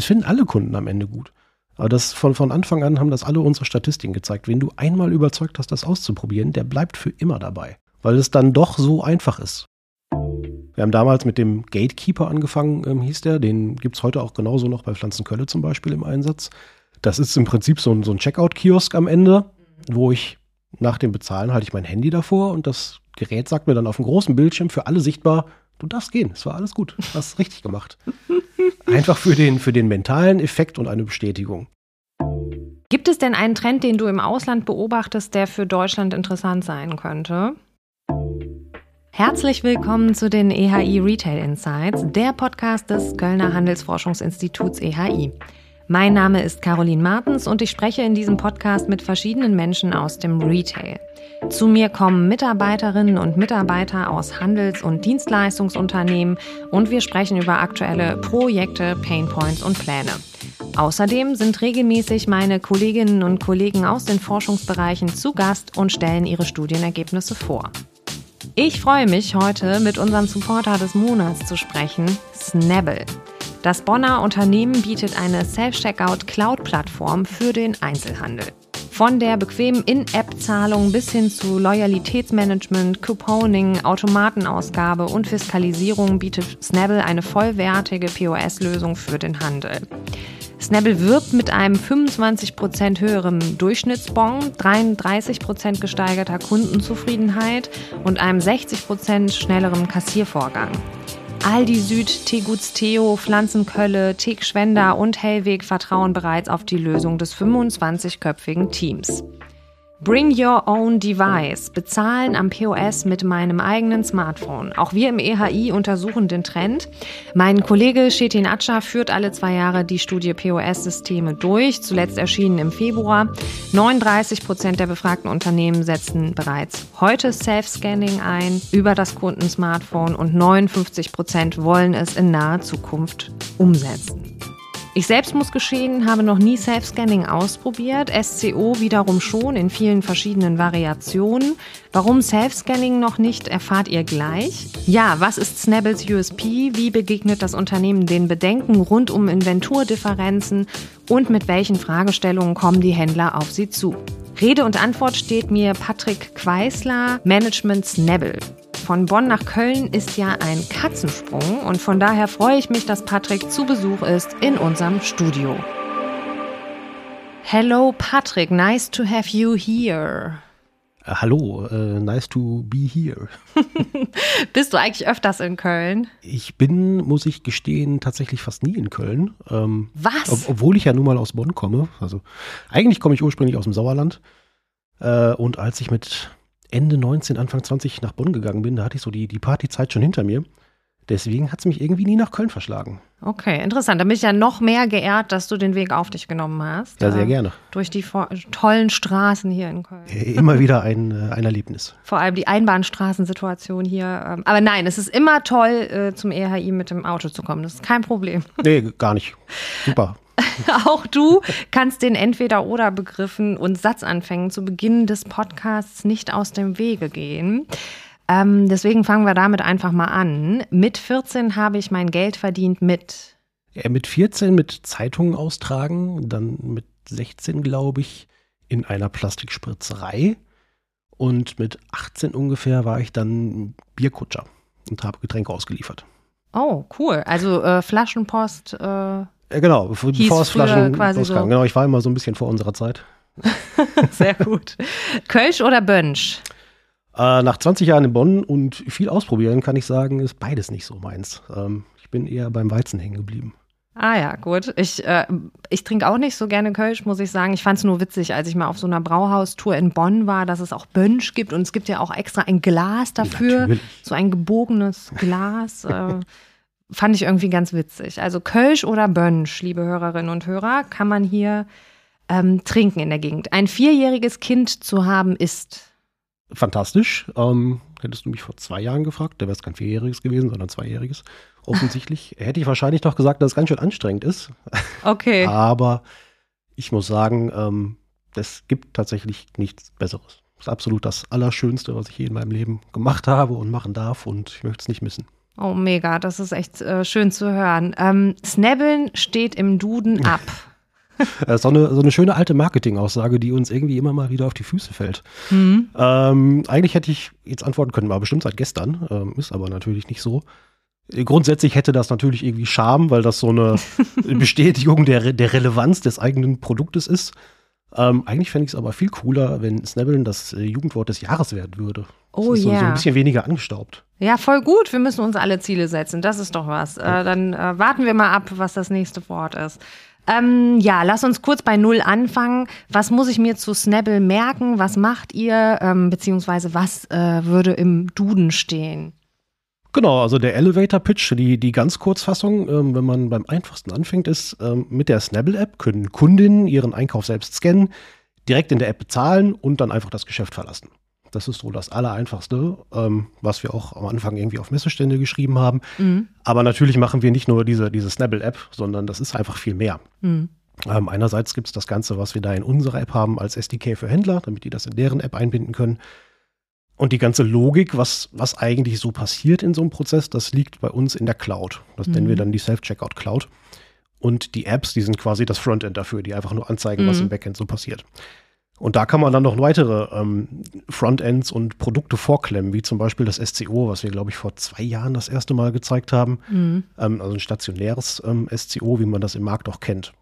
Das finden alle Kunden am Ende gut. Aber das von, von Anfang an haben das alle unsere Statistiken gezeigt. Wenn du einmal überzeugt hast, das auszuprobieren, der bleibt für immer dabei. Weil es dann doch so einfach ist. Wir haben damals mit dem Gatekeeper angefangen, ähm, hieß der. Den gibt es heute auch genauso noch bei Pflanzenkölle zum Beispiel im Einsatz. Das ist im Prinzip so ein, so ein Checkout-Kiosk am Ende, wo ich nach dem Bezahlen halte ich mein Handy davor und das Gerät sagt mir dann auf dem großen Bildschirm für alle sichtbar, du darfst gehen, es war alles gut, hast richtig gemacht. Einfach für den, für den mentalen Effekt und eine Bestätigung. Gibt es denn einen Trend, den du im Ausland beobachtest, der für Deutschland interessant sein könnte? Herzlich willkommen zu den EHI Retail Insights, der Podcast des Kölner Handelsforschungsinstituts EHI. Mein Name ist Caroline Martens und ich spreche in diesem Podcast mit verschiedenen Menschen aus dem Retail. Zu mir kommen Mitarbeiterinnen und Mitarbeiter aus Handels- und Dienstleistungsunternehmen und wir sprechen über aktuelle Projekte, Painpoints und Pläne. Außerdem sind regelmäßig meine Kolleginnen und Kollegen aus den Forschungsbereichen zu Gast und stellen ihre Studienergebnisse vor. Ich freue mich, heute mit unserem Supporter des Monats zu sprechen, Snabble. Das Bonner Unternehmen bietet eine Self-Checkout-Cloud-Plattform für den Einzelhandel. Von der bequemen In-App-Zahlung bis hin zu Loyalitätsmanagement, Couponing, Automatenausgabe und Fiskalisierung bietet Snabble eine vollwertige POS-Lösung für den Handel. Snabble wirbt mit einem 25% höheren Durchschnittsbon, 33% gesteigerter Kundenzufriedenheit und einem 60% schnelleren Kassiervorgang. Aldi Süd, Teguts Theo, Pflanzenkölle, Teg Schwender und Hellweg vertrauen bereits auf die Lösung des 25-köpfigen Teams. Bring Your Own Device. Bezahlen am POS mit meinem eigenen Smartphone. Auch wir im EHI untersuchen den Trend. Mein Kollege Shetin Atscha führt alle zwei Jahre die Studie POS-Systeme durch, zuletzt erschienen im Februar. 39 Prozent der befragten Unternehmen setzen bereits heute Self-Scanning ein über das Kundensmartphone und 59 Prozent wollen es in naher Zukunft umsetzen. Ich selbst muss geschehen, habe noch nie Self-Scanning ausprobiert, SCO wiederum schon in vielen verschiedenen Variationen. Warum Self-Scanning noch nicht, erfahrt ihr gleich. Ja, was ist Snabbles USP? Wie begegnet das Unternehmen den Bedenken rund um Inventurdifferenzen? Und mit welchen Fragestellungen kommen die Händler auf sie zu? Rede und Antwort steht mir Patrick Queisler, Management Snabble von Bonn nach Köln ist ja ein Katzensprung und von daher freue ich mich, dass Patrick zu Besuch ist in unserem Studio. Hello Patrick, nice to have you here. Äh, hallo, äh, nice to be here. Bist du eigentlich öfters in Köln? Ich bin, muss ich gestehen, tatsächlich fast nie in Köln. Ähm, Was? Ob, obwohl ich ja nun mal aus Bonn komme. Also eigentlich komme ich ursprünglich aus dem Sauerland. Äh, und als ich mit Ende 19, Anfang 20 nach Bonn gegangen bin, da hatte ich so die, die Partyzeit schon hinter mir. Deswegen hat es mich irgendwie nie nach Köln verschlagen. Okay, interessant. Da bin ich ja noch mehr geehrt, dass du den Weg auf dich genommen hast. Ja, sehr gerne. Durch die tollen Straßen hier in Köln. Äh, immer wieder ein, äh, ein Erlebnis. Vor allem die Einbahnstraßensituation hier. Ähm, aber nein, es ist immer toll, äh, zum EHI mit dem Auto zu kommen. Das ist kein Problem. Nee, gar nicht. Super. Auch du kannst den Entweder-Oder-Begriffen und Satzanfängen zu Beginn des Podcasts nicht aus dem Wege gehen. Ähm, deswegen fangen wir damit einfach mal an. Mit 14 habe ich mein Geld verdient mit. Ja, mit 14 mit Zeitungen austragen, dann mit 16, glaube ich, in einer Plastikspritzerei. Und mit 18 ungefähr war ich dann Bierkutscher und habe Getränke ausgeliefert. Oh, cool. Also äh, Flaschenpost. Äh genau, bevor es Flaschen rauskam. So. Genau, ich war immer so ein bisschen vor unserer Zeit. Sehr gut. Kölsch oder Bönsch? Äh, nach 20 Jahren in Bonn und viel ausprobieren, kann ich sagen, ist beides nicht so meins. Ähm, ich bin eher beim Weizen hängen geblieben. Ah ja, gut. Ich, äh, ich trinke auch nicht so gerne Kölsch, muss ich sagen. Ich fand es nur witzig, als ich mal auf so einer Brauhaustour in Bonn war, dass es auch Bönsch gibt und es gibt ja auch extra ein Glas dafür. Natürlich. So ein gebogenes Glas. Äh, fand ich irgendwie ganz witzig. Also Kölsch oder Bönsch, liebe Hörerinnen und Hörer, kann man hier ähm, trinken in der Gegend. Ein vierjähriges Kind zu haben ist fantastisch. Ähm, hättest du mich vor zwei Jahren gefragt, da wäre es kein vierjähriges gewesen, sondern zweijähriges. Offensichtlich hätte ich wahrscheinlich doch gesagt, dass es ganz schön anstrengend ist. Okay. Aber ich muss sagen, ähm, es gibt tatsächlich nichts Besseres. Das ist absolut das Allerschönste, was ich je in meinem Leben gemacht habe und machen darf und ich möchte es nicht missen. Oh, mega, das ist echt äh, schön zu hören. Ähm, Snabbeln steht im Duden ab. Ist so eine, so eine schöne alte Marketingaussage, die uns irgendwie immer mal wieder auf die Füße fällt. Mhm. Ähm, eigentlich hätte ich jetzt antworten können, war bestimmt seit gestern, ähm, ist aber natürlich nicht so. Grundsätzlich hätte das natürlich irgendwie Charme, weil das so eine Bestätigung der, der Relevanz des eigenen Produktes ist. Ähm, eigentlich fände ich es aber viel cooler, wenn Snabbeln das äh, Jugendwort des Jahres werden würde. Oh ja. So, so, ein bisschen weniger angestaubt. Ja, voll gut. Wir müssen uns alle Ziele setzen. Das ist doch was. Äh, dann äh, warten wir mal ab, was das nächste Wort ist. Ähm, ja, lass uns kurz bei Null anfangen. Was muss ich mir zu Snabble merken? Was macht ihr? Ähm, beziehungsweise was äh, würde im Duden stehen? Genau, also der Elevator Pitch, die, die ganz Kurzfassung, ähm, wenn man beim einfachsten anfängt, ist, ähm, mit der Snabble-App können Kundinnen ihren Einkauf selbst scannen, direkt in der App bezahlen und dann einfach das Geschäft verlassen. Das ist so das Allereinfachste, ähm, was wir auch am Anfang irgendwie auf Messestände geschrieben haben. Mhm. Aber natürlich machen wir nicht nur diese, diese Snabble-App, sondern das ist einfach viel mehr. Mhm. Ähm, einerseits gibt es das Ganze, was wir da in unserer App haben, als SDK für Händler, damit die das in deren App einbinden können. Und die ganze Logik, was, was eigentlich so passiert in so einem Prozess, das liegt bei uns in der Cloud. Das mhm. nennen wir mhm. dann die Self-Checkout Cloud. Und die Apps, die sind quasi das Frontend dafür, die einfach nur anzeigen, was mhm. im Backend so passiert. Und da kann man dann noch weitere ähm, Frontends und Produkte vorklemmen, wie zum Beispiel das SCO, was wir, glaube ich, vor zwei Jahren das erste Mal gezeigt haben. Mhm. Ähm, also ein stationäres ähm, SCO, wie man das im Markt auch kennt.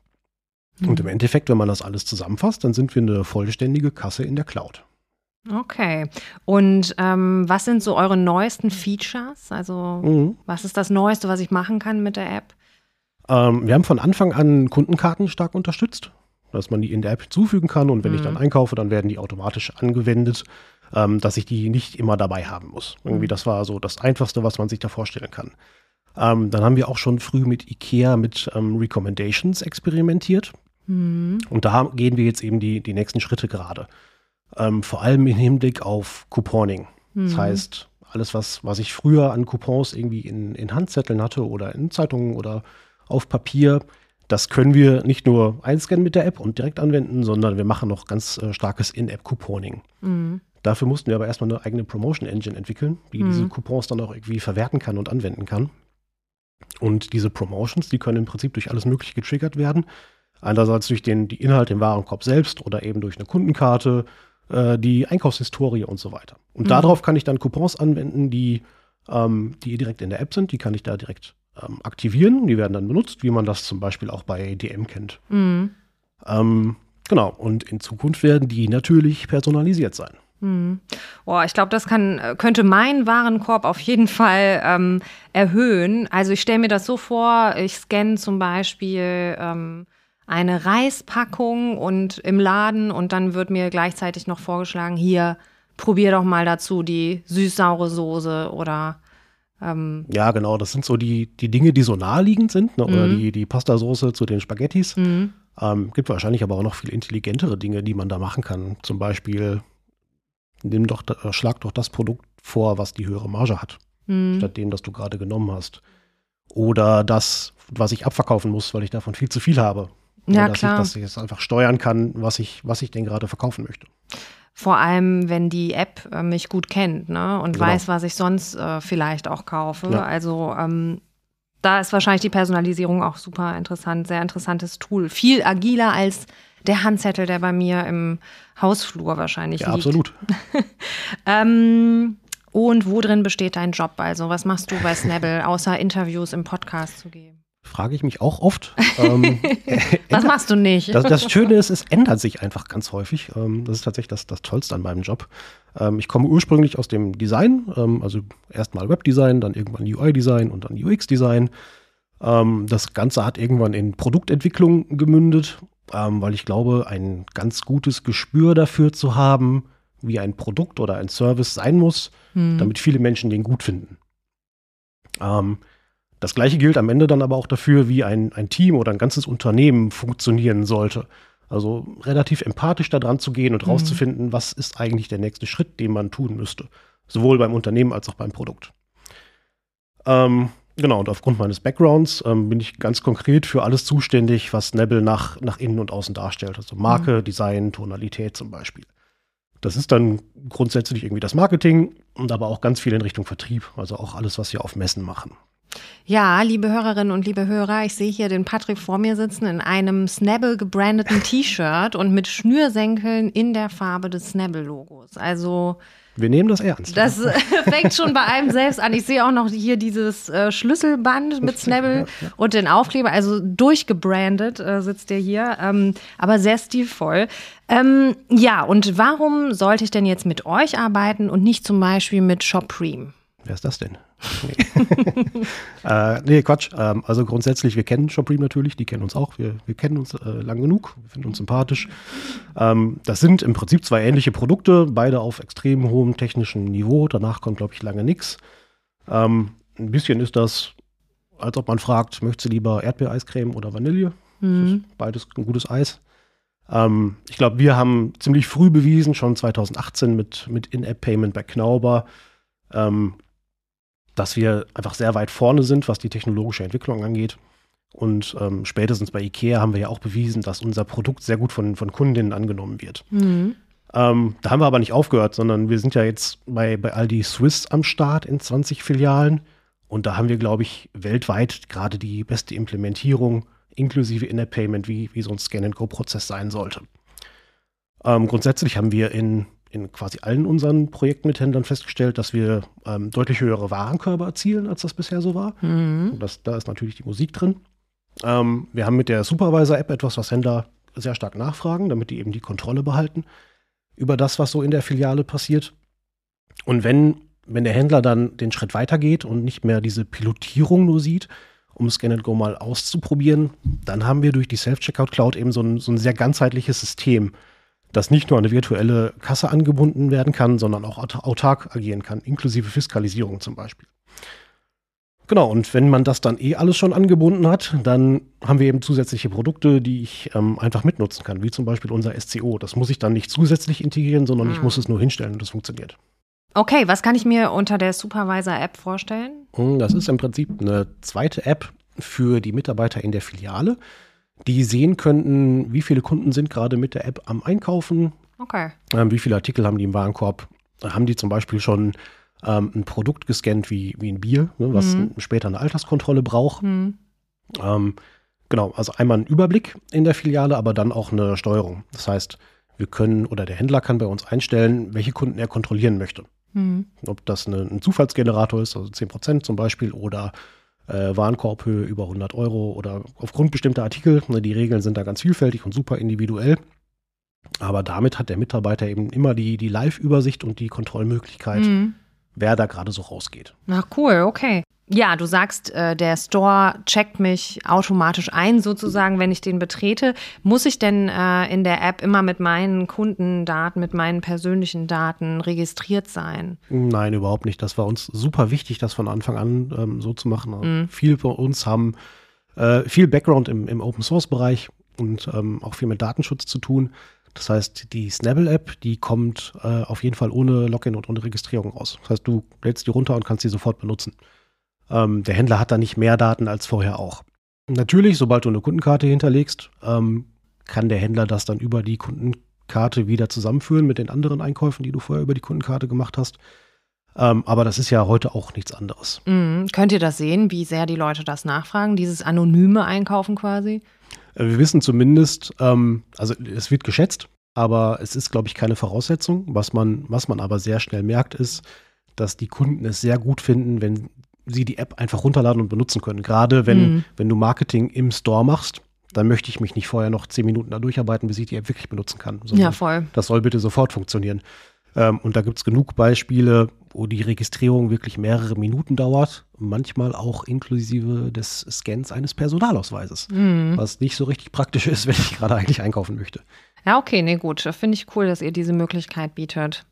Mhm. Und im Endeffekt, wenn man das alles zusammenfasst, dann sind wir eine vollständige Kasse in der Cloud. Okay. Und ähm, was sind so eure neuesten Features? Also, mhm. was ist das Neueste, was ich machen kann mit der App? Ähm, wir haben von Anfang an Kundenkarten stark unterstützt dass man die in der App hinzufügen kann und wenn mhm. ich dann mhm. einkaufe, dann werden die automatisch angewendet, ähm, dass ich die nicht immer dabei haben muss. Irgendwie, mhm. das war so das Einfachste, was man sich da vorstellen kann. Ähm, dann haben wir auch schon früh mit IKEA mit ähm, Recommendations experimentiert. Mhm. Und da gehen wir jetzt eben die, die nächsten Schritte gerade. Ähm, vor allem im Hinblick auf Couponing. Das mhm. heißt, alles, was, was ich früher an Coupons irgendwie in, in Handzetteln hatte oder in Zeitungen oder auf Papier, das können wir nicht nur einscannen mit der App und direkt anwenden, sondern wir machen noch ganz äh, starkes In-App-Couponing. Mhm. Dafür mussten wir aber erstmal eine eigene Promotion-Engine entwickeln, die mhm. diese Coupons dann auch irgendwie verwerten kann und anwenden kann. Und diese Promotions, die können im Prinzip durch alles Mögliche getriggert werden. Einerseits durch den, die Inhalte im Warenkorb selbst oder eben durch eine Kundenkarte, äh, die Einkaufshistorie und so weiter. Und mhm. darauf kann ich dann Coupons anwenden, die, ähm, die direkt in der App sind. Die kann ich da direkt ähm, aktivieren. Die werden dann benutzt, wie man das zum Beispiel auch bei DM kennt. Mhm. Ähm, genau, und in Zukunft werden die natürlich personalisiert sein. Mhm. Oh, ich glaube, das kann, könnte meinen Warenkorb auf jeden Fall ähm, erhöhen. Also ich stelle mir das so vor, ich scanne zum Beispiel ähm, eine Reispackung und im Laden und dann wird mir gleichzeitig noch vorgeschlagen, hier, probier doch mal dazu die süß-saure Soße oder ähm, ja, genau, das sind so die, die Dinge, die so naheliegend sind, ne? oder mhm. die, die Pastasoße zu den Spaghettis. Mhm. Ähm, gibt wahrscheinlich aber auch noch viel intelligentere Dinge, die man da machen kann. Zum Beispiel, nimm doch, äh, schlag doch das Produkt vor, was die höhere Marge hat, mhm. statt dem, das du gerade genommen hast. Oder das, was ich abverkaufen muss, weil ich davon viel zu viel habe. Ja, dass klar. Ich, dass ich es einfach steuern kann, was ich, was ich denn gerade verkaufen möchte. Vor allem, wenn die App äh, mich gut kennt ne? und genau. weiß, was ich sonst äh, vielleicht auch kaufe. Ja. Also ähm, da ist wahrscheinlich die Personalisierung auch super interessant, sehr interessantes Tool. Viel agiler als der Handzettel, der bei mir im Hausflur wahrscheinlich ja, liegt. Absolut. ähm, und wo drin besteht dein Job? Also, was machst du bei Snabble, außer Interviews im Podcast zu geben? Frage ich mich auch oft. ähm, Was machst du nicht? Das, das, Schöne ist, es ändert sich einfach ganz häufig. Ähm, das ist tatsächlich das, das Tollste an meinem Job. Ähm, ich komme ursprünglich aus dem Design, ähm, also erstmal Webdesign, dann irgendwann UI-Design und dann UX-Design. Ähm, das Ganze hat irgendwann in Produktentwicklung gemündet, ähm, weil ich glaube, ein ganz gutes Gespür dafür zu haben, wie ein Produkt oder ein Service sein muss, hm. damit viele Menschen den gut finden. Ähm, das gleiche gilt am Ende dann aber auch dafür, wie ein, ein Team oder ein ganzes Unternehmen funktionieren sollte. Also relativ empathisch da dran zu gehen und mhm. rauszufinden, was ist eigentlich der nächste Schritt, den man tun müsste. Sowohl beim Unternehmen als auch beim Produkt. Ähm, genau, und aufgrund meines Backgrounds ähm, bin ich ganz konkret für alles zuständig, was Nebel nach, nach innen und außen darstellt. Also Marke, mhm. Design, Tonalität zum Beispiel. Das ist dann grundsätzlich irgendwie das Marketing und aber auch ganz viel in Richtung Vertrieb, also auch alles, was wir auf Messen machen. Ja, liebe Hörerinnen und liebe Hörer, ich sehe hier den Patrick vor mir sitzen in einem Snabble gebrandeten T-Shirt und mit Schnürsenkeln in der Farbe des Snabble-Logos. Also wir nehmen das ernst. Das äh, fängt schon bei einem selbst an. Ich sehe auch noch hier dieses äh, Schlüsselband mit Snabble ja, ja. und den Aufkleber, also durchgebrandet äh, sitzt der hier, ähm, aber sehr stilvoll. Ähm, ja, und warum sollte ich denn jetzt mit euch arbeiten und nicht zum Beispiel mit Shopreme? Wer ist das denn? Nee, äh, nee Quatsch. Ähm, also grundsätzlich, wir kennen Shopreme natürlich, die kennen uns auch. Wir, wir kennen uns äh, lang genug, wir finden uns sympathisch. Ähm, das sind im Prinzip zwei ähnliche Produkte, beide auf extrem hohem technischen Niveau. Danach kommt, glaube ich, lange nichts. Ähm, ein bisschen ist das, als ob man fragt, möchtest du lieber Erdbeereiscreme oder Vanille? Mhm. beides ein gutes Eis. Ähm, ich glaube, wir haben ziemlich früh bewiesen, schon 2018 mit, mit In-App-Payment bei Knauber, ähm, dass wir einfach sehr weit vorne sind, was die technologische Entwicklung angeht. Und ähm, spätestens bei IKEA haben wir ja auch bewiesen, dass unser Produkt sehr gut von, von Kundinnen angenommen wird. Mhm. Ähm, da haben wir aber nicht aufgehört, sondern wir sind ja jetzt bei, bei Aldi Swiss am Start in 20 Filialen. Und da haben wir, glaube ich, weltweit gerade die beste Implementierung inklusive In-App-Payment, wie, wie so ein Scan-and-Go-Prozess sein sollte. Ähm, grundsätzlich haben wir in in quasi allen unseren Projekten mit Händlern festgestellt, dass wir ähm, deutlich höhere Warenkörbe erzielen, als das bisher so war. Mhm. Das, da ist natürlich die Musik drin. Ähm, wir haben mit der Supervisor-App etwas, was Händler sehr stark nachfragen, damit die eben die Kontrolle behalten über das, was so in der Filiale passiert. Und wenn, wenn der Händler dann den Schritt weitergeht und nicht mehr diese Pilotierung nur sieht, um Scan Go mal auszuprobieren, dann haben wir durch die Self-Checkout Cloud eben so ein, so ein sehr ganzheitliches System, dass nicht nur eine virtuelle Kasse angebunden werden kann, sondern auch autark agieren kann, inklusive Fiskalisierung zum Beispiel. Genau, und wenn man das dann eh alles schon angebunden hat, dann haben wir eben zusätzliche Produkte, die ich ähm, einfach mitnutzen kann, wie zum Beispiel unser SCO. Das muss ich dann nicht zusätzlich integrieren, sondern hm. ich muss es nur hinstellen und das funktioniert. Okay, was kann ich mir unter der Supervisor-App vorstellen? Hm, das ist im Prinzip eine zweite App für die Mitarbeiter in der Filiale die sehen könnten, wie viele Kunden sind gerade mit der App am Einkaufen. Okay. Ähm, wie viele Artikel haben die im Warenkorb? Haben die zum Beispiel schon ähm, ein Produkt gescannt wie, wie ein Bier, ne, was mhm. später eine Alterskontrolle braucht? Mhm. Ähm, genau, also einmal ein Überblick in der Filiale, aber dann auch eine Steuerung. Das heißt, wir können oder der Händler kann bei uns einstellen, welche Kunden er kontrollieren möchte. Mhm. Ob das eine, ein Zufallsgenerator ist, also 10% zum Beispiel, oder äh, Warenkorbhöhe über 100 Euro oder aufgrund bestimmter Artikel. Ne, die Regeln sind da ganz vielfältig und super individuell. Aber damit hat der Mitarbeiter eben immer die, die Live-Übersicht und die Kontrollmöglichkeit, mhm. wer da gerade so rausgeht. Na cool, okay. Ja, du sagst, äh, der Store checkt mich automatisch ein, sozusagen, wenn ich den betrete. Muss ich denn äh, in der App immer mit meinen Kundendaten, mit meinen persönlichen Daten registriert sein? Nein, überhaupt nicht. Das war uns super wichtig, das von Anfang an ähm, so zu machen. Mhm. Viele von uns haben äh, viel Background im, im Open-Source-Bereich und ähm, auch viel mit Datenschutz zu tun. Das heißt, die Snabble-App, die kommt äh, auf jeden Fall ohne Login und ohne Registrierung raus. Das heißt, du lädst die runter und kannst sie sofort benutzen. Ähm, der Händler hat da nicht mehr Daten als vorher auch. Natürlich, sobald du eine Kundenkarte hinterlegst, ähm, kann der Händler das dann über die Kundenkarte wieder zusammenführen mit den anderen Einkäufen, die du vorher über die Kundenkarte gemacht hast. Ähm, aber das ist ja heute auch nichts anderes. Mhm. Könnt ihr das sehen, wie sehr die Leute das nachfragen, dieses anonyme Einkaufen quasi? Äh, wir wissen zumindest, ähm, also es wird geschätzt, aber es ist, glaube ich, keine Voraussetzung. Was man, was man aber sehr schnell merkt, ist, dass die Kunden es sehr gut finden, wenn sie die App einfach runterladen und benutzen können. Gerade wenn, mhm. wenn du Marketing im Store machst, dann möchte ich mich nicht vorher noch zehn Minuten da durcharbeiten, bis ich die App wirklich benutzen kann. Ja, voll. Das soll bitte sofort funktionieren. Ähm, und da gibt es genug Beispiele, wo die Registrierung wirklich mehrere Minuten dauert, manchmal auch inklusive des Scans eines Personalausweises, mhm. was nicht so richtig praktisch ist, wenn ich gerade eigentlich einkaufen möchte. Ja, okay, nee, gut. Finde ich cool, dass ihr diese Möglichkeit bietet.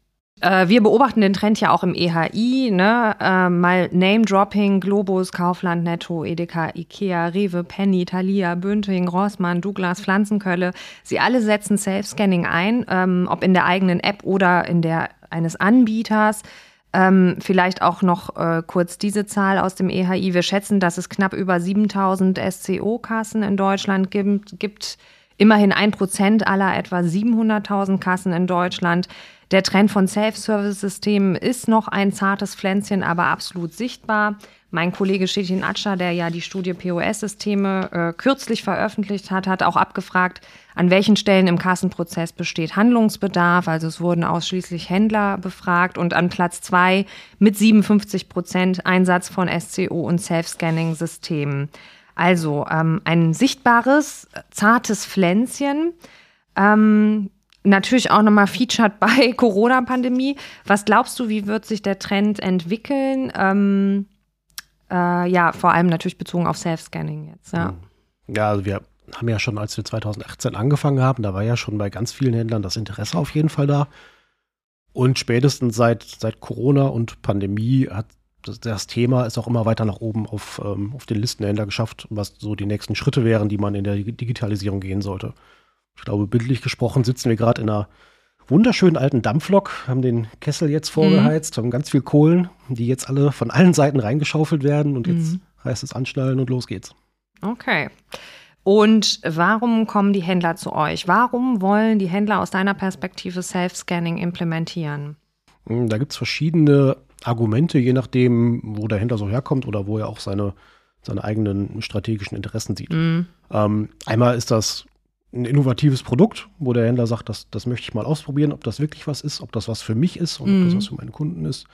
Äh, wir beobachten den Trend ja auch im EHI, ne? Äh, mal Name-Dropping, Globus, Kaufland, Netto, Edeka, Ikea, Rewe, Penny, Thalia, Bünding, Rossmann, Douglas, Pflanzenkölle. Sie alle setzen Self-Scanning ein, ähm, ob in der eigenen App oder in der eines Anbieters. Ähm, vielleicht auch noch äh, kurz diese Zahl aus dem EHI. Wir schätzen, dass es knapp über 7000 SCO-Kassen in Deutschland gibt, gibt immerhin ein Prozent aller etwa 700.000 Kassen in Deutschland. Der Trend von Self-Service-Systemen ist noch ein zartes Pflänzchen, aber absolut sichtbar. Mein Kollege Shetin Atscher, der ja die Studie POS-Systeme äh, kürzlich veröffentlicht hat, hat auch abgefragt, an welchen Stellen im Kassenprozess besteht Handlungsbedarf. Also es wurden ausschließlich Händler befragt und an Platz zwei mit 57 Prozent Einsatz von SCO und Self-Scanning-Systemen. Also ähm, ein sichtbares, zartes Pflänzchen. Ähm, natürlich auch nochmal featured bei Corona-Pandemie. Was glaubst du, wie wird sich der Trend entwickeln? Ähm, äh, ja, vor allem natürlich bezogen auf Self-Scanning jetzt. Ja. ja, also wir haben ja schon, als wir 2018 angefangen haben, da war ja schon bei ganz vielen Händlern das Interesse auf jeden Fall da. Und spätestens seit, seit Corona und Pandemie hat das, Thema ist auch immer weiter nach oben auf, ähm, auf den Listenhändler geschafft, was so die nächsten Schritte wären, die man in der Digitalisierung gehen sollte. Ich glaube, bildlich gesprochen sitzen wir gerade in einer wunderschönen alten Dampflok, haben den Kessel jetzt vorgeheizt, mhm. haben ganz viel Kohlen, die jetzt alle von allen Seiten reingeschaufelt werden und jetzt mhm. heißt es anschnallen und los geht's. Okay. Und warum kommen die Händler zu euch? Warum wollen die Händler aus deiner Perspektive Self-Scanning implementieren? Hm, da gibt es verschiedene Argumente, je nachdem, wo der Händler so herkommt oder wo er auch seine, seine eigenen strategischen Interessen sieht. Mhm. Ähm, einmal ist das ein innovatives Produkt, wo der Händler sagt, das, das möchte ich mal ausprobieren, ob das wirklich was ist, ob das was für mich ist und mhm. ob das mhm. was für meine Kunden ist.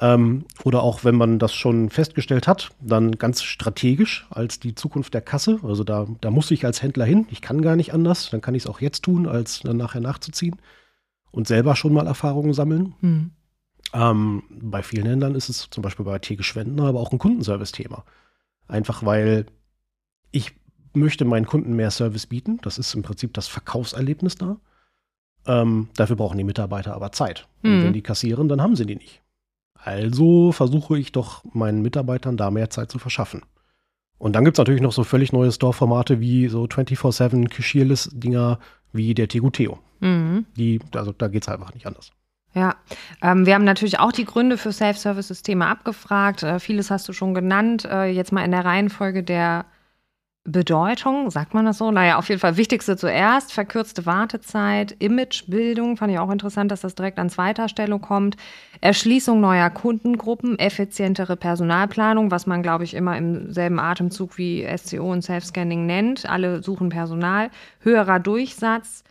Ähm, oder auch wenn man das schon festgestellt hat, dann ganz strategisch als die Zukunft der Kasse. Also da, da muss ich als Händler hin. Ich kann gar nicht anders. Dann kann ich es auch jetzt tun, als dann nachher nachzuziehen und selber schon mal Erfahrungen sammeln. Mhm. Ähm, bei vielen Händlern ist es zum Beispiel bei T. Schwendner aber auch ein Kundenservice-Thema. Einfach weil ich möchte meinen Kunden mehr Service bieten. Das ist im Prinzip das Verkaufserlebnis da. Ähm, dafür brauchen die Mitarbeiter aber Zeit. Und mhm. wenn die kassieren, dann haben sie die nicht. Also versuche ich doch meinen Mitarbeitern da mehr Zeit zu verschaffen. Und dann gibt es natürlich noch so völlig neue Store-Formate wie so 24-7 Cashierless-Dinger wie der Teguteo. Mhm. Die, also da geht es einfach nicht anders. Ja, ähm, wir haben natürlich auch die Gründe für Self-Service-Systeme abgefragt. Äh, vieles hast du schon genannt. Äh, jetzt mal in der Reihenfolge der Bedeutung, sagt man das so? Naja, auf jeden Fall wichtigste zuerst, verkürzte Wartezeit, Imagebildung, fand ich auch interessant, dass das direkt an zweiter Stelle kommt, Erschließung neuer Kundengruppen, effizientere Personalplanung, was man, glaube ich, immer im selben Atemzug wie SCO und Self-Scanning nennt. Alle suchen Personal, höherer Durchsatz,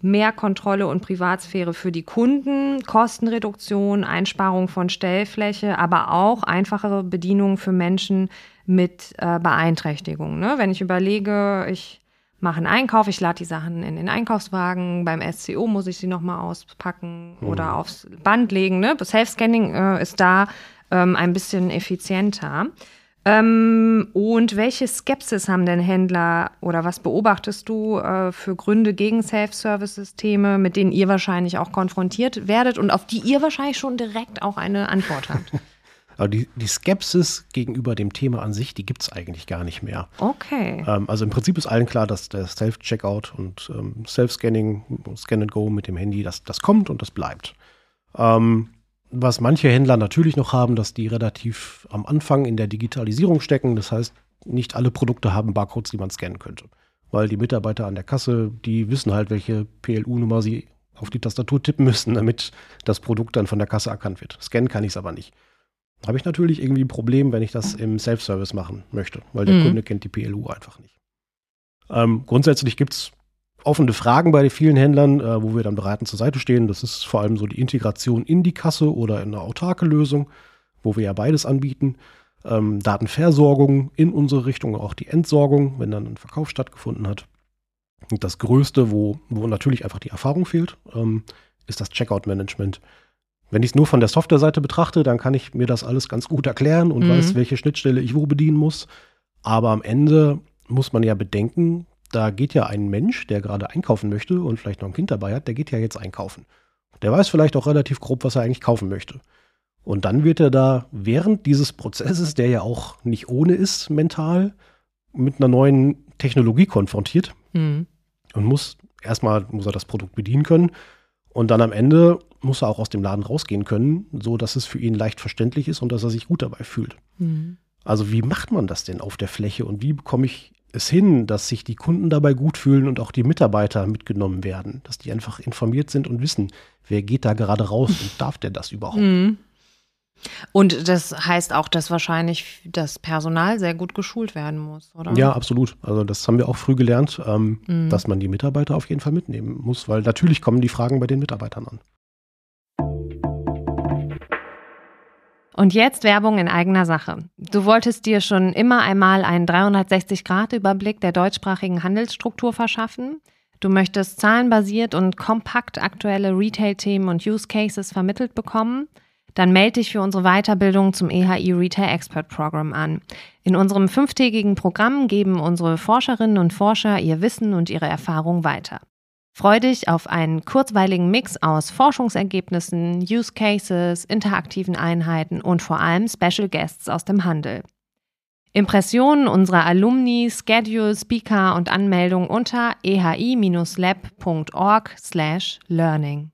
mehr Kontrolle und Privatsphäre für die Kunden, Kostenreduktion, Einsparung von Stellfläche, aber auch einfachere Bedienung für Menschen mit äh, Beeinträchtigungen. Ne? Wenn ich überlege, ich mache einen Einkauf, ich lade die Sachen in den Einkaufswagen, beim SCO muss ich sie nochmal auspacken mhm. oder aufs Band legen. Ne? Self-Scanning äh, ist da ähm, ein bisschen effizienter. Ähm, und welche Skepsis haben denn Händler oder was beobachtest du äh, für Gründe gegen Self-Service-Systeme, mit denen ihr wahrscheinlich auch konfrontiert werdet und auf die ihr wahrscheinlich schon direkt auch eine Antwort habt? Aber die, die Skepsis gegenüber dem Thema an sich, die gibt es eigentlich gar nicht mehr. Okay. Ähm, also im Prinzip ist allen klar, dass der Self-Checkout und ähm, Self-Scanning, Scan and Go mit dem Handy, das, das kommt und das bleibt. Ähm, was manche Händler natürlich noch haben, dass die relativ am Anfang in der Digitalisierung stecken. Das heißt, nicht alle Produkte haben Barcodes, die man scannen könnte. Weil die Mitarbeiter an der Kasse, die wissen halt, welche PLU-Nummer sie auf die Tastatur tippen müssen, damit das Produkt dann von der Kasse erkannt wird. Scannen kann ich es aber nicht habe ich natürlich irgendwie ein Problem, wenn ich das im Self-Service machen möchte, weil der mhm. Kunde kennt die PLU einfach nicht. Ähm, grundsätzlich gibt es offene Fragen bei vielen Händlern, äh, wo wir dann beratend zur Seite stehen. Das ist vor allem so die Integration in die Kasse oder in eine autarke Lösung, wo wir ja beides anbieten. Ähm, Datenversorgung in unsere Richtung, auch die Entsorgung, wenn dann ein Verkauf stattgefunden hat. Und das Größte, wo, wo natürlich einfach die Erfahrung fehlt, ähm, ist das Checkout-Management. Wenn ich es nur von der Softwareseite betrachte, dann kann ich mir das alles ganz gut erklären und mhm. weiß, welche Schnittstelle ich wo bedienen muss. Aber am Ende muss man ja bedenken, da geht ja ein Mensch, der gerade einkaufen möchte und vielleicht noch ein Kind dabei hat, der geht ja jetzt einkaufen. Der weiß vielleicht auch relativ grob, was er eigentlich kaufen möchte. Und dann wird er da während dieses Prozesses, der ja auch nicht ohne ist mental, mit einer neuen Technologie konfrontiert mhm. und muss erstmal muss er das Produkt bedienen können und dann am Ende muss er auch aus dem Laden rausgehen können, so dass es für ihn leicht verständlich ist und dass er sich gut dabei fühlt. Mhm. Also wie macht man das denn auf der Fläche und wie bekomme ich es hin, dass sich die Kunden dabei gut fühlen und auch die Mitarbeiter mitgenommen werden, dass die einfach informiert sind und wissen, wer geht da gerade raus und darf der das überhaupt? Mhm. Und das heißt auch, dass wahrscheinlich das Personal sehr gut geschult werden muss, oder? Ja, absolut. Also das haben wir auch früh gelernt, ähm, mhm. dass man die Mitarbeiter auf jeden Fall mitnehmen muss, weil natürlich kommen die Fragen bei den Mitarbeitern an. Und jetzt Werbung in eigener Sache. Du wolltest dir schon immer einmal einen 360-Grad-Überblick der deutschsprachigen Handelsstruktur verschaffen. Du möchtest zahlenbasiert und kompakt aktuelle Retail-Themen und Use Cases vermittelt bekommen – dann melde dich für unsere Weiterbildung zum EHI Retail Expert Program an. In unserem fünftägigen Programm geben unsere Forscherinnen und Forscher ihr Wissen und ihre Erfahrung weiter. Freu dich auf einen kurzweiligen Mix aus Forschungsergebnissen, Use Cases, interaktiven Einheiten und vor allem Special Guests aus dem Handel. Impressionen unserer Alumni, Schedule, Speaker und Anmeldung unter ehi-lab.org/learning.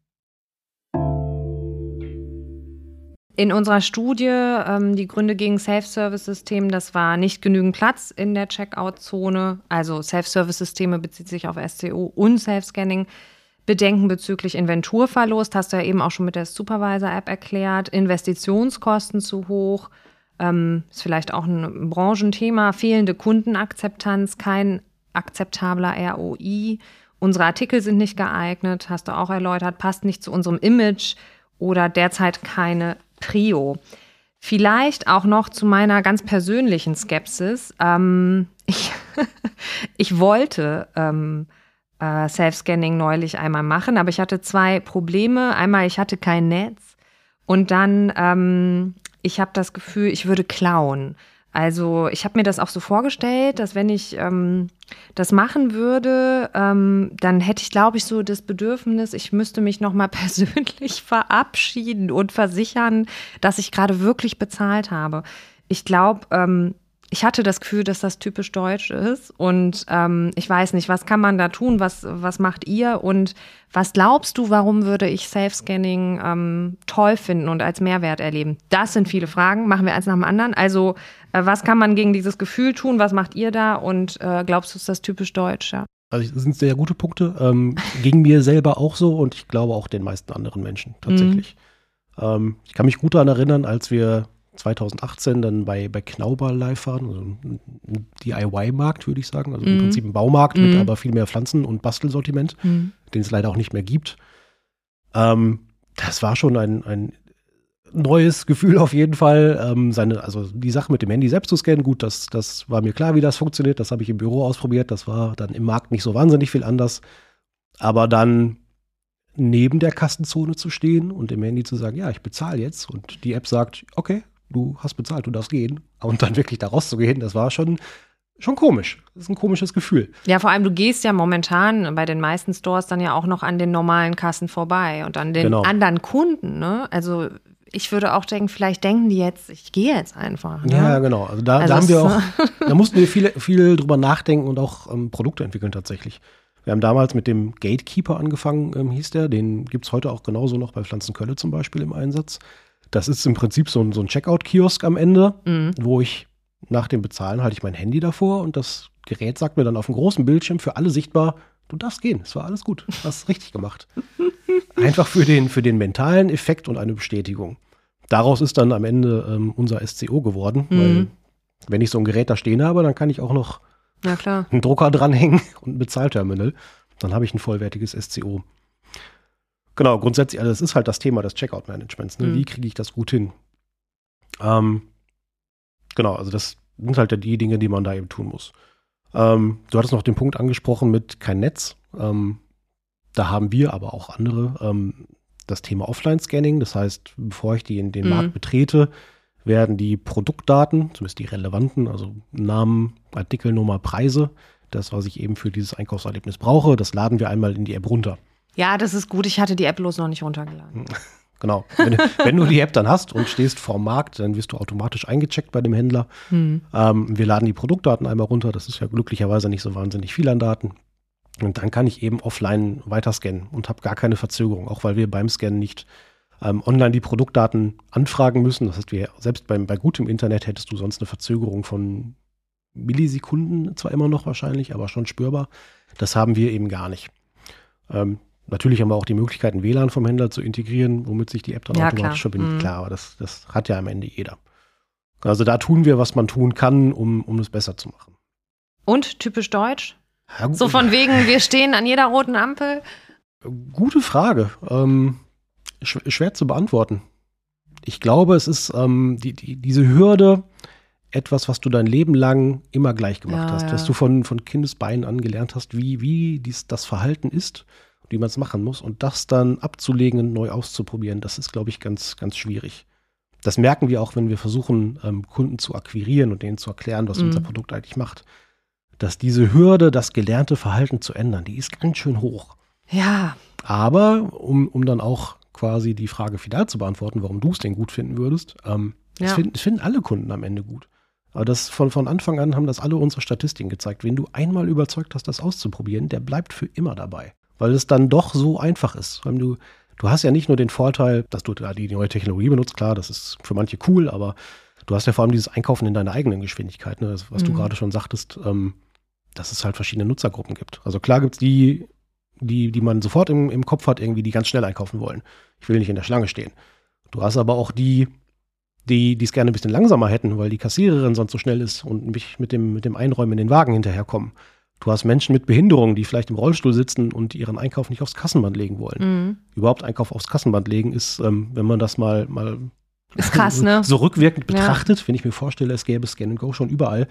In unserer Studie, ähm, die Gründe gegen Self-Service-System, das war nicht genügend Platz in der Checkout-Zone. Also Self-Service-Systeme bezieht sich auf SCO und Self-Scanning. Bedenken bezüglich Inventurverlust, hast du ja eben auch schon mit der Supervisor-App erklärt. Investitionskosten zu hoch, ähm, ist vielleicht auch ein Branchenthema. Fehlende Kundenakzeptanz, kein akzeptabler ROI. Unsere Artikel sind nicht geeignet, hast du auch erläutert, passt nicht zu unserem Image oder derzeit keine Trio. Vielleicht auch noch zu meiner ganz persönlichen Skepsis. Ähm, ich, ich wollte ähm, äh, Self-Scanning neulich einmal machen, aber ich hatte zwei Probleme. Einmal, ich hatte kein Netz und dann, ähm, ich habe das Gefühl, ich würde klauen. Also ich habe mir das auch so vorgestellt, dass wenn ich ähm, das machen würde, ähm, dann hätte ich, glaube ich, so das Bedürfnis, ich müsste mich nochmal persönlich verabschieden und versichern, dass ich gerade wirklich bezahlt habe. Ich glaube, ähm, ich hatte das Gefühl, dass das typisch deutsch ist. Und ähm, ich weiß nicht, was kann man da tun? Was, was macht ihr? Und was glaubst du, warum würde ich Self-Scanning ähm, toll finden und als Mehrwert erleben? Das sind viele Fragen. Machen wir eins nach dem anderen. Also, äh, was kann man gegen dieses Gefühl tun? Was macht ihr da? Und äh, glaubst du, ist das typisch deutsch? Ja? Also, das sind sehr gute Punkte. Ähm, gegen mir selber auch so und ich glaube auch den meisten anderen Menschen tatsächlich. Mhm. Ähm, ich kann mich gut daran erinnern, als wir 2018 dann bei, bei Knauber live waren, also ein DIY-Markt, würde ich sagen. Also mhm. im Prinzip ein Baumarkt mhm. mit aber viel mehr Pflanzen- und Bastelsortiment, mhm. den es leider auch nicht mehr gibt. Ähm, das war schon ein, ein neues Gefühl auf jeden Fall. Ähm, seine, also die Sache mit dem Handy selbst zu scannen, gut, das, das war mir klar, wie das funktioniert. Das habe ich im Büro ausprobiert. Das war dann im Markt nicht so wahnsinnig viel anders. Aber dann neben der Kassenzone zu stehen und dem Handy zu sagen, ja, ich bezahle jetzt. Und die App sagt, okay, du hast bezahlt, du darfst gehen. Und dann wirklich da rauszugehen, das war schon, schon komisch. Das ist ein komisches Gefühl. Ja, vor allem, du gehst ja momentan bei den meisten Stores dann ja auch noch an den normalen Kassen vorbei und an den genau. anderen Kunden. Ne? Also ich würde auch denken, vielleicht denken die jetzt, ich gehe jetzt einfach. Ne? Ja, genau. Also da, also da haben wir auch, da mussten wir viel, viel drüber nachdenken und auch ähm, Produkte entwickeln tatsächlich. Wir haben damals mit dem Gatekeeper angefangen, ähm, hieß der. Den gibt es heute auch genauso noch bei Pflanzenkölle zum Beispiel im Einsatz. Das ist im Prinzip so ein, so ein Checkout-Kiosk am Ende, mhm. wo ich nach dem Bezahlen halte ich mein Handy davor und das Gerät sagt mir dann auf dem großen Bildschirm für alle sichtbar, du darfst gehen, es war alles gut, du hast es richtig gemacht. Einfach für den, für den mentalen Effekt und eine Bestätigung. Daraus ist dann am Ende ähm, unser SCO geworden, mhm. weil wenn ich so ein Gerät da stehen habe, dann kann ich auch noch einen Drucker dranhängen und ein Bezahlterminal. Dann habe ich ein vollwertiges SCO. Genau, grundsätzlich, also das ist halt das Thema des Checkout-Managements. Ne? Mhm. Wie kriege ich das gut hin? Ähm, genau, also das sind halt die Dinge, die man da eben tun muss. Ähm, du hattest noch den Punkt angesprochen mit kein Netz. Ähm, da haben wir aber auch andere ähm, das Thema Offline-Scanning. Das heißt, bevor ich die in den mhm. Markt betrete, werden die Produktdaten, zumindest die relevanten, also Namen, Artikelnummer, Preise, das, was ich eben für dieses Einkaufserlebnis brauche, das laden wir einmal in die App runter. Ja, das ist gut. Ich hatte die App bloß noch nicht runtergeladen. Genau. Wenn, wenn, du die App dann hast und stehst vor dem Markt, dann wirst du automatisch eingecheckt bei dem Händler. Hm. Ähm, wir laden die Produktdaten einmal runter. Das ist ja glücklicherweise nicht so wahnsinnig viel an Daten. Und dann kann ich eben offline weiter scannen und habe gar keine Verzögerung, auch weil wir beim Scannen nicht ähm, online die Produktdaten anfragen müssen. Das heißt, wir selbst beim, bei gutem Internet hättest du sonst eine Verzögerung von Millisekunden zwar immer noch wahrscheinlich, aber schon spürbar. Das haben wir eben gar nicht. Ähm, natürlich haben wir auch die Möglichkeit, ein WLAN vom Händler zu integrieren, womit sich die App dann ja, automatisch klar. verbindet. Mhm. Klar, aber das, das hat ja am Ende jeder. Also da tun wir, was man tun kann, um, um es besser zu machen. Und typisch deutsch? Ja, so von wegen, wir stehen an jeder roten Ampel? Gute Frage. Ähm, schwer zu beantworten. Ich glaube, es ist ähm, die, die, diese Hürde, etwas, was du dein Leben lang immer gleich gemacht ja, hast, ja. dass du von, von Kindesbeinen an gelernt hast, wie, wie dies, das Verhalten ist, wie man es machen muss und das dann abzulegen und neu auszuprobieren, das ist, glaube ich, ganz, ganz schwierig. Das merken wir auch, wenn wir versuchen, ähm, Kunden zu akquirieren und denen zu erklären, was mhm. unser Produkt eigentlich macht. Dass diese Hürde, das gelernte Verhalten zu ändern, die ist ganz schön hoch. Ja. Aber um, um dann auch quasi die Frage final zu beantworten, warum du es denn gut finden würdest, ähm, ja. das, finden, das finden alle Kunden am Ende gut. Aber das von, von Anfang an haben das alle unsere Statistiken gezeigt. Wenn du einmal überzeugt hast, das auszuprobieren, der bleibt für immer dabei. Weil es dann doch so einfach ist. Weil du, du hast ja nicht nur den Vorteil, dass du da die neue Technologie benutzt, klar, das ist für manche cool, aber du hast ja vor allem dieses Einkaufen in deiner eigenen Geschwindigkeit, ne? das, was mhm. du gerade schon sagtest, ähm, dass es halt verschiedene Nutzergruppen gibt. Also klar gibt es die, die, die man sofort im, im Kopf hat, irgendwie, die ganz schnell einkaufen wollen. Ich will nicht in der Schlange stehen. Du hast aber auch die, die es gerne ein bisschen langsamer hätten, weil die Kassiererin sonst so schnell ist und mich mit dem, mit dem Einräumen in den Wagen hinterherkommen. Du hast Menschen mit Behinderungen, die vielleicht im Rollstuhl sitzen und ihren Einkauf nicht aufs Kassenband legen wollen. Mhm. Überhaupt Einkauf aufs Kassenband legen ist, ähm, wenn man das mal, mal ist krass, ne? so rückwirkend betrachtet, ja. wenn ich mir vorstelle, es gäbe Scan Go schon überall,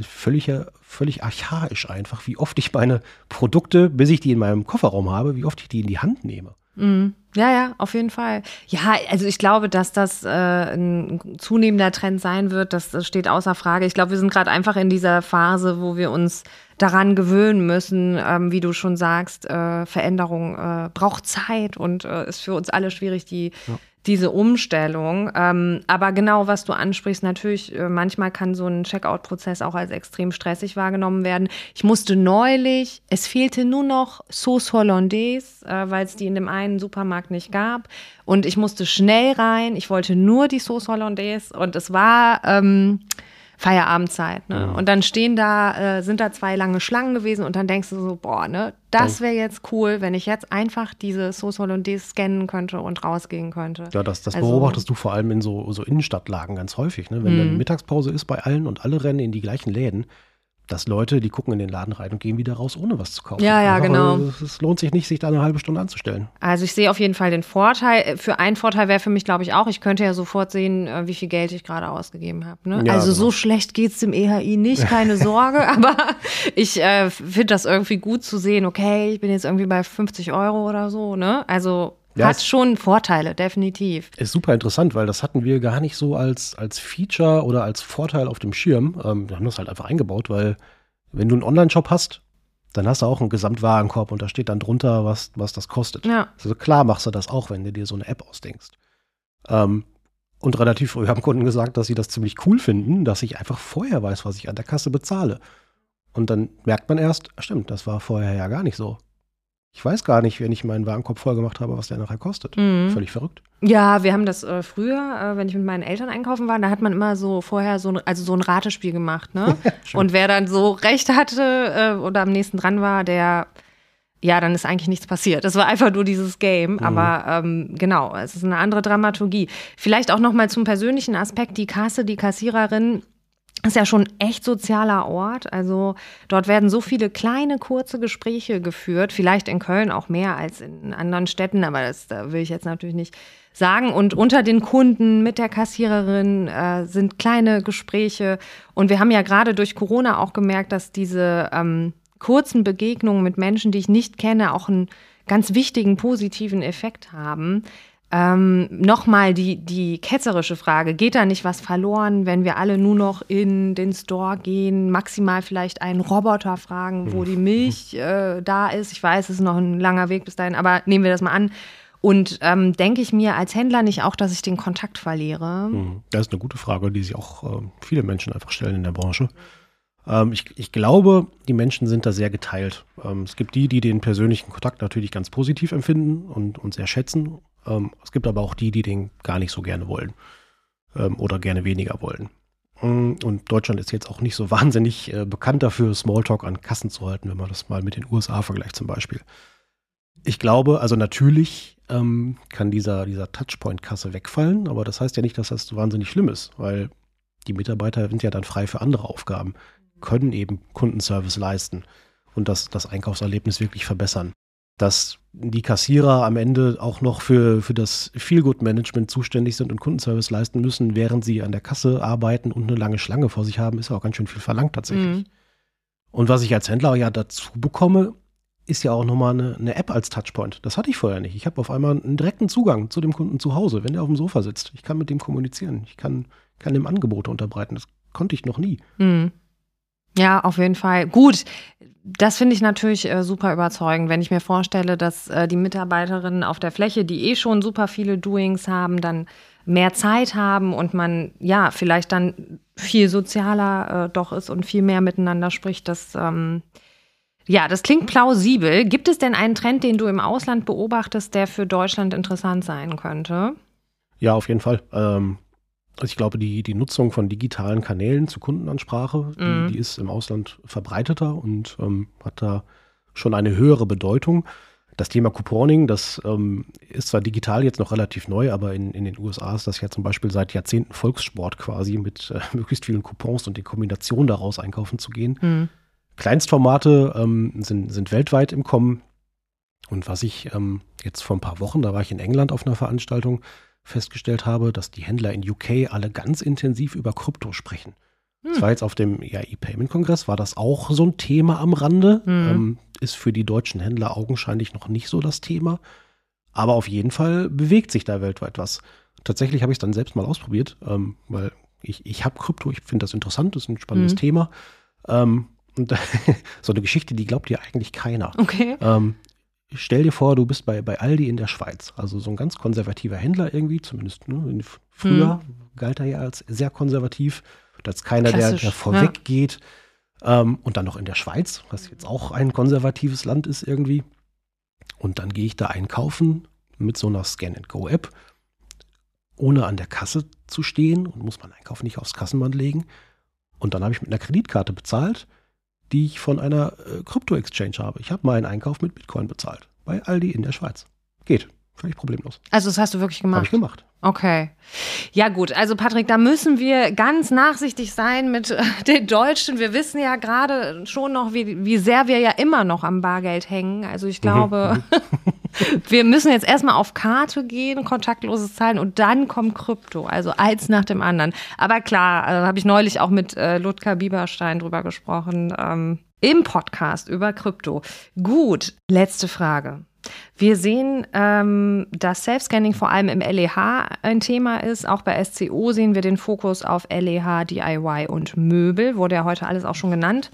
völlig, völlig archaisch einfach, wie oft ich meine Produkte, bis ich die in meinem Kofferraum habe, wie oft ich die in die Hand nehme. Mhm. Ja, ja, auf jeden Fall. Ja, also ich glaube, dass das äh, ein zunehmender Trend sein wird, das, das steht außer Frage. Ich glaube, wir sind gerade einfach in dieser Phase, wo wir uns daran gewöhnen müssen, ähm, wie du schon sagst, äh, Veränderung äh, braucht Zeit und äh, ist für uns alle schwierig, die ja diese Umstellung. Ähm, aber genau, was du ansprichst, natürlich, äh, manchmal kann so ein Checkout-Prozess auch als extrem stressig wahrgenommen werden. Ich musste neulich, es fehlte nur noch Sauce Hollandaise, äh, weil es die in dem einen Supermarkt nicht gab. Und ich musste schnell rein. Ich wollte nur die Sauce Hollandaise und es war ähm, Feierabendzeit. Ne? Ja. Und dann stehen da, äh, sind da zwei lange Schlangen gewesen und dann denkst du so, boah, ne, das wäre jetzt cool, wenn ich jetzt einfach diese Sauce Hollandaise scannen könnte und rausgehen könnte. Ja, das, das also, beobachtest du vor allem in so, so Innenstadtlagen ganz häufig. Ne? Wenn mhm. dann Mittagspause ist bei allen und alle rennen in die gleichen Läden, dass Leute, die gucken in den Laden rein und gehen wieder raus, ohne was zu kaufen. Ja, ja, Einfach, genau. Es lohnt sich nicht, sich da eine halbe Stunde anzustellen. Also ich sehe auf jeden Fall den Vorteil. Für einen Vorteil wäre für mich, glaube ich, auch, ich könnte ja sofort sehen, äh, wie viel Geld ich gerade ausgegeben habe. Ne? Ja, also genau. so schlecht geht es dem EHI nicht, keine Sorge. aber ich äh, finde das irgendwie gut zu sehen, okay, ich bin jetzt irgendwie bei 50 Euro oder so. Ne? Also ja, Hat schon Vorteile, definitiv. Ist super interessant, weil das hatten wir gar nicht so als, als Feature oder als Vorteil auf dem Schirm. Ähm, wir haben das halt einfach eingebaut, weil wenn du einen Online-Shop hast, dann hast du auch einen Gesamtwarenkorb und da steht dann drunter, was, was das kostet. Ja. Also klar machst du das auch, wenn du dir so eine App ausdenkst. Ähm, und relativ früh haben Kunden gesagt, dass sie das ziemlich cool finden, dass ich einfach vorher weiß, was ich an der Kasse bezahle. Und dann merkt man erst, stimmt, das war vorher ja gar nicht so. Ich weiß gar nicht, wenn ich meinen Warenkorb voll gemacht habe, was der nachher kostet. Mhm. Völlig verrückt. Ja, wir haben das äh, früher, äh, wenn ich mit meinen Eltern einkaufen war, da hat man immer so vorher so, also so ein Ratespiel gemacht, ne? und wer dann so recht hatte äh, oder am nächsten dran war, der ja, dann ist eigentlich nichts passiert. Das war einfach nur dieses Game. Mhm. Aber ähm, genau, es ist eine andere Dramaturgie. Vielleicht auch noch mal zum persönlichen Aspekt. Die Kasse, die Kassiererin ist ja schon echt sozialer Ort. Also dort werden so viele kleine, kurze Gespräche geführt. Vielleicht in Köln auch mehr als in anderen Städten, aber das da will ich jetzt natürlich nicht sagen. Und unter den Kunden mit der Kassiererin äh, sind kleine Gespräche. Und wir haben ja gerade durch Corona auch gemerkt, dass diese ähm, kurzen Begegnungen mit Menschen, die ich nicht kenne, auch einen ganz wichtigen positiven Effekt haben. Ähm, Nochmal die, die ketzerische Frage, geht da nicht was verloren, wenn wir alle nur noch in den Store gehen, maximal vielleicht einen Roboter fragen, wo die Milch äh, da ist? Ich weiß, es ist noch ein langer Weg bis dahin, aber nehmen wir das mal an. Und ähm, denke ich mir als Händler nicht auch, dass ich den Kontakt verliere? Hm, das ist eine gute Frage, die sich auch äh, viele Menschen einfach stellen in der Branche. Ähm, ich, ich, glaube, die Menschen sind da sehr geteilt. Ähm, es gibt die, die den persönlichen Kontakt natürlich ganz positiv empfinden und, und sehr schätzen ähm, es gibt aber auch die, die den gar nicht so gerne wollen ähm, oder gerne weniger wollen. Mm, und Deutschland ist jetzt auch nicht so wahnsinnig äh, bekannt dafür, Smalltalk an Kassen zu halten, wenn man das mal mit den USA vergleicht zum Beispiel. Ich glaube, also natürlich ähm, kann dieser, dieser Touchpoint-Kasse wegfallen, aber das heißt ja nicht, dass das so wahnsinnig schlimm ist, weil die Mitarbeiter sind ja dann frei für andere Aufgaben, können eben Kundenservice leisten und das, das Einkaufserlebnis wirklich verbessern dass die Kassierer am Ende auch noch für, für das Feelgood-Management zuständig sind und Kundenservice leisten müssen, während sie an der Kasse arbeiten und eine lange Schlange vor sich haben, ist auch ganz schön viel verlangt tatsächlich. Mhm. Und was ich als Händler ja dazu bekomme, ist ja auch nochmal eine, eine App als Touchpoint. Das hatte ich vorher nicht. Ich habe auf einmal einen direkten Zugang zu dem Kunden zu Hause, wenn der auf dem Sofa sitzt. Ich kann mit dem kommunizieren. Ich kann, kann dem Angebote unterbreiten. Das konnte ich noch nie. Mhm. Ja, auf jeden Fall. Gut, das finde ich natürlich äh, super überzeugend, wenn ich mir vorstelle, dass äh, die Mitarbeiterinnen auf der Fläche, die eh schon super viele Doings haben, dann mehr Zeit haben und man ja vielleicht dann viel sozialer äh, doch ist und viel mehr miteinander spricht. Das ähm, ja, das klingt plausibel. Gibt es denn einen Trend, den du im Ausland beobachtest, der für Deutschland interessant sein könnte? Ja, auf jeden Fall. Ähm, also ich glaube, die, die Nutzung von digitalen Kanälen zur Kundenansprache, mhm. die, die, ist im Ausland verbreiteter und ähm, hat da schon eine höhere Bedeutung. Das Thema Couponing, das ähm, ist zwar digital jetzt noch relativ neu, aber in, in den USA ist das ja zum Beispiel seit Jahrzehnten Volkssport quasi, mit äh, möglichst vielen Coupons und die Kombination daraus einkaufen zu gehen. Mhm. Kleinstformate ähm, sind, sind weltweit im Kommen. Und was ich ähm, jetzt vor ein paar Wochen, da war ich in England auf einer Veranstaltung, festgestellt habe, dass die Händler in UK alle ganz intensiv über Krypto sprechen. Hm. Das war jetzt auf dem EI-Payment-Kongress, war das auch so ein Thema am Rande. Hm. Ähm, ist für die deutschen Händler augenscheinlich noch nicht so das Thema. Aber auf jeden Fall bewegt sich da weltweit was. Tatsächlich habe ich es dann selbst mal ausprobiert, ähm, weil ich, ich habe Krypto, ich finde das interessant, das ist ein spannendes hm. Thema. Ähm, und so eine Geschichte, die glaubt dir eigentlich keiner. Okay. Ähm, stell dir vor, du bist bei, bei Aldi in der Schweiz, also so ein ganz konservativer Händler irgendwie, zumindest ne, früher hm. galt er ja als sehr konservativ, als keiner, der, der vorweg ja. geht. Ähm, und dann noch in der Schweiz, was jetzt auch ein konservatives Land ist irgendwie. Und dann gehe ich da einkaufen mit so einer Scan-and-Go-App, ohne an der Kasse zu stehen und muss meinen Einkauf nicht aufs Kassenband legen. Und dann habe ich mit einer Kreditkarte bezahlt die ich von einer äh, Krypto-Exchange habe. Ich habe meinen Einkauf mit Bitcoin bezahlt. Bei Aldi in der Schweiz. Geht. Völlig problemlos. Also das hast du wirklich gemacht? Habe ich gemacht. Okay. Ja gut, also Patrick, da müssen wir ganz nachsichtig sein mit äh, den Deutschen. Wir wissen ja gerade schon noch, wie, wie sehr wir ja immer noch am Bargeld hängen. Also ich glaube, mhm. wir müssen jetzt erstmal auf Karte gehen, kontaktloses Zahlen und dann kommt Krypto. Also eins nach dem anderen. Aber klar, also habe ich neulich auch mit äh, Ludger Bieberstein drüber gesprochen. Ähm, Im Podcast über Krypto. Gut, letzte Frage. Wir sehen, ähm, dass Self-Scanning vor allem im LEH ein Thema ist. Auch bei SCO sehen wir den Fokus auf LEH, DIY und Möbel. Wurde ja heute alles auch schon genannt.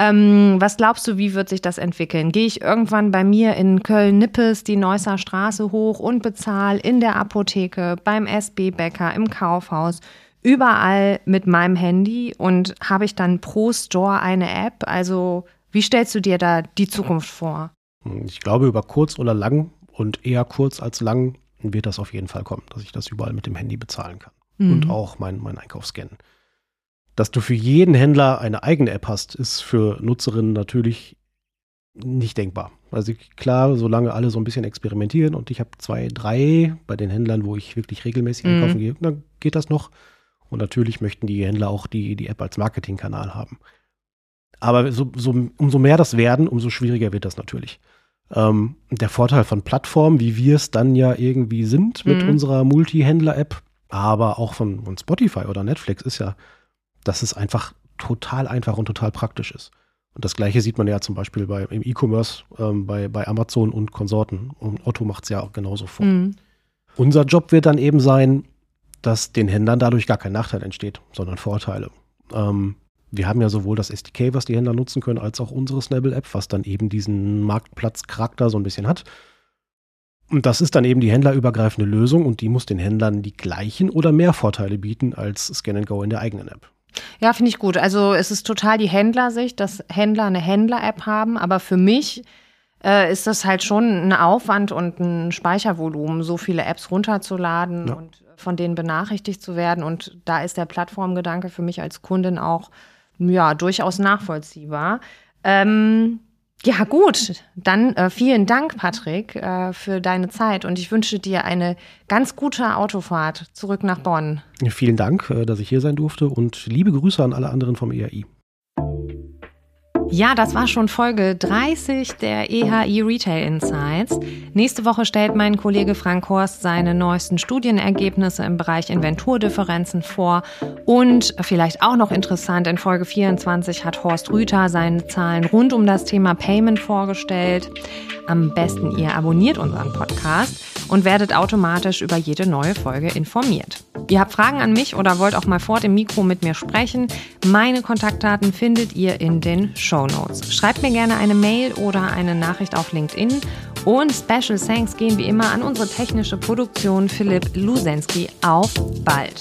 Ähm, was glaubst du, wie wird sich das entwickeln? Gehe ich irgendwann bei mir in Köln-Nippes die Neusser Straße hoch und bezahle in der Apotheke, beim SB-Bäcker, im Kaufhaus, überall mit meinem Handy und habe ich dann pro Store eine App? Also, wie stellst du dir da die Zukunft vor? Ich glaube, über kurz oder lang und eher kurz als lang wird das auf jeden Fall kommen, dass ich das überall mit dem Handy bezahlen kann. Mhm. Und auch meinen mein Einkauf scannen. Dass du für jeden Händler eine eigene App hast, ist für Nutzerinnen natürlich nicht denkbar. Also klar, solange alle so ein bisschen experimentieren und ich habe zwei, drei bei den Händlern, wo ich wirklich regelmäßig mhm. einkaufen gehe, dann geht das noch. Und natürlich möchten die Händler auch die, die App als Marketingkanal haben. Aber so, so, umso mehr das werden, umso schwieriger wird das natürlich. Ähm, der Vorteil von Plattformen, wie wir es dann ja irgendwie sind mit mhm. unserer Multi-Händler-App, aber auch von, von Spotify oder Netflix, ist ja, dass es einfach total einfach und total praktisch ist. Und das gleiche sieht man ja zum Beispiel bei, im E-Commerce ähm, bei, bei Amazon und Konsorten. Und Otto macht es ja auch genauso vor. Mhm. Unser Job wird dann eben sein, dass den Händlern dadurch gar kein Nachteil entsteht, sondern Vorteile. Ähm, wir haben ja sowohl das SDK, was die Händler nutzen können, als auch unsere Snabble-App, was dann eben diesen Marktplatzcharakter so ein bisschen hat. Und das ist dann eben die händlerübergreifende Lösung und die muss den Händlern die gleichen oder mehr Vorteile bieten als Scan Go in der eigenen App. Ja, finde ich gut. Also es ist total die Händlersicht, dass Händler eine Händler-App haben, aber für mich äh, ist das halt schon ein Aufwand und ein Speichervolumen, so viele Apps runterzuladen ja. und von denen benachrichtigt zu werden. Und da ist der Plattformgedanke für mich als Kundin auch ja, durchaus nachvollziehbar. Ähm, ja, gut. Dann äh, vielen Dank, Patrick, äh, für deine Zeit und ich wünsche dir eine ganz gute Autofahrt zurück nach Bonn. Vielen Dank, äh, dass ich hier sein durfte und liebe Grüße an alle anderen vom ERI. Ja, das war schon Folge 30 der EHI Retail Insights. Nächste Woche stellt mein Kollege Frank Horst seine neuesten Studienergebnisse im Bereich Inventurdifferenzen vor. Und vielleicht auch noch interessant, in Folge 24 hat Horst Rüther seine Zahlen rund um das Thema Payment vorgestellt. Am besten ihr abonniert unseren Podcast und werdet automatisch über jede neue Folge informiert. Ihr habt Fragen an mich oder wollt auch mal vor dem Mikro mit mir sprechen? Meine Kontaktdaten findet ihr in den Show. Schreibt mir gerne eine Mail oder eine Nachricht auf LinkedIn. Und Special Thanks gehen wie immer an unsere technische Produktion Philipp Lusensky. Auf bald!